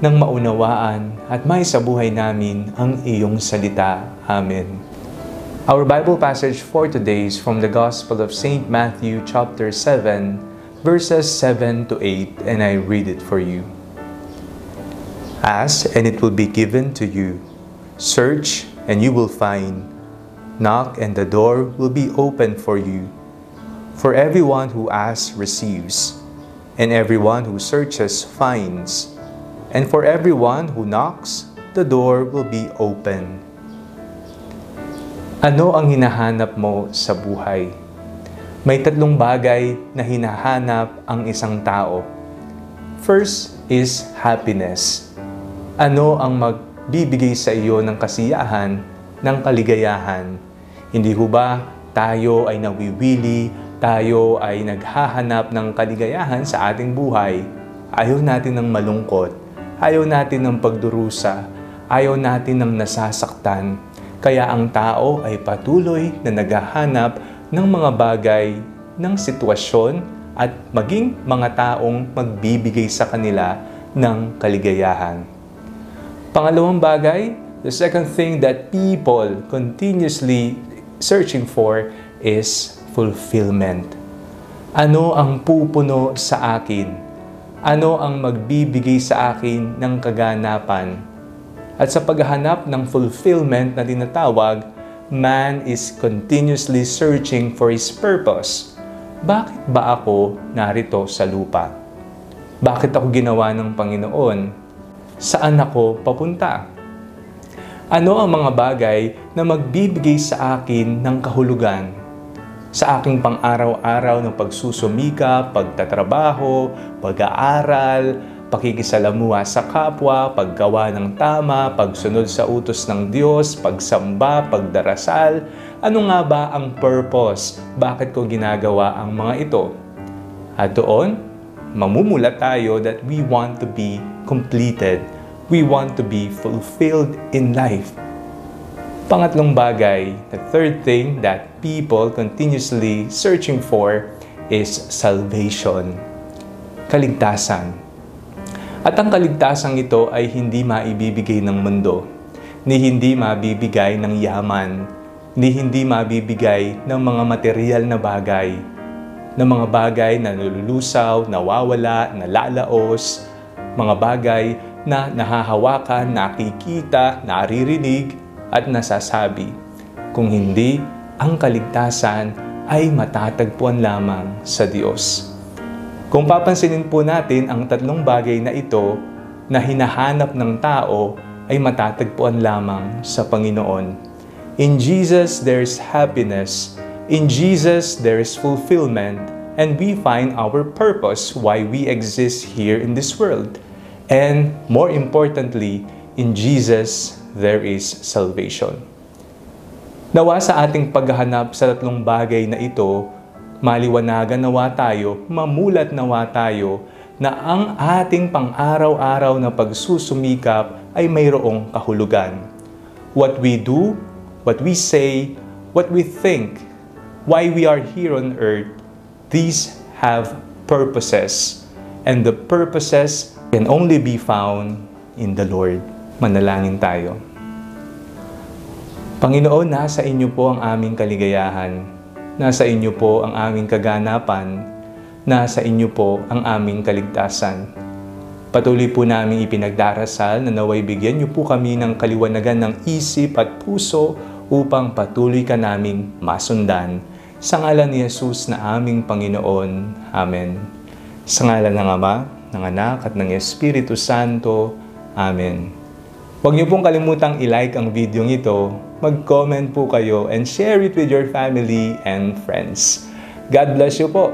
nang maunawaan at may sa buhay namin ang iyong salita. Amen. Our Bible passage for today is from the Gospel of St. Matthew chapter 7, verses 7 to 8, and I read it for you. Ask, and it will be given to you. Search, and you will find. Knock, and the door will be opened for you. For everyone who asks receives, and everyone who searches finds And for everyone who knocks, the door will be open. Ano ang hinahanap mo sa buhay? May tatlong bagay na hinahanap ang isang tao. First is happiness. Ano ang magbibigay sa iyo ng kasiyahan, ng kaligayahan? Hindi ho ba tayo ay nawiwili, tayo ay naghahanap ng kaligayahan sa ating buhay? Ayaw natin ng malungkot Ayaw natin ng pagdurusa, ayaw natin ng nasasaktan. Kaya ang tao ay patuloy na naghahanap ng mga bagay, ng sitwasyon at maging mga taong magbibigay sa kanila ng kaligayahan. Pangalawang bagay, the second thing that people continuously searching for is fulfillment. Ano ang pupuno sa akin? Ano ang magbibigay sa akin ng kaganapan. At sa paghahanap ng fulfillment na tinatawag, man is continuously searching for his purpose. Bakit ba ako narito sa lupa? Bakit ako ginawa ng Panginoon? Saan ako papunta? Ano ang mga bagay na magbibigay sa akin ng kahulugan sa aking pang-araw-araw ng pagsusumika, pagtatrabaho, pag-aaral, pakikisalamuha sa kapwa, paggawa ng tama, pagsunod sa utos ng Diyos, pagsamba, pagdarasal. Ano nga ba ang purpose? Bakit ko ginagawa ang mga ito? At doon, mamumula tayo that we want to be completed. We want to be fulfilled in life. Pangatlong bagay, the third thing that people continuously searching for is salvation. Kaligtasan. At ang kaligtasan ito ay hindi maibibigay ng mundo, ni hindi mabibigay ng yaman, ni hindi mabibigay ng mga material na bagay, ng mga bagay na nalulusaw, nawawala, nalalaos, mga bagay na nahahawakan, nakikita, naririnig, at nasasabi, kung hindi, ang kaligtasan ay matatagpuan lamang sa Diyos. Kung papansinin po natin ang tatlong bagay na ito na hinahanap ng tao ay matatagpuan lamang sa Panginoon. In Jesus, there's happiness. In Jesus, there is fulfillment. And we find our purpose why we exist here in this world. And more importantly, in Jesus, there is salvation. Nawa sa ating paghahanap sa tatlong bagay na ito, maliwanagan nawa tayo, mamulat nawa tayo na ang ating pang-araw-araw na pagsusumikap ay mayroong kahulugan. What we do, what we say, what we think, why we are here on earth, these have purposes. And the purposes can only be found in the Lord. Manalangin tayo. Panginoon, nasa inyo po ang aming kaligayahan. Nasa inyo po ang aming kaganapan. Nasa inyo po ang aming kaligtasan. Patuloy po namin ipinagdarasal na naway bigyan niyo po kami ng kaliwanagan ng isip at puso upang patuloy ka naming masundan. Sa ngalan ni Jesus na aming Panginoon. Amen. Sa ngalan ng Ama, ng Anak at ng Espiritu Santo. Amen. Huwag niyo pong kalimutang i-like ang video ito, mag-comment po kayo, and share it with your family and friends. God bless you po!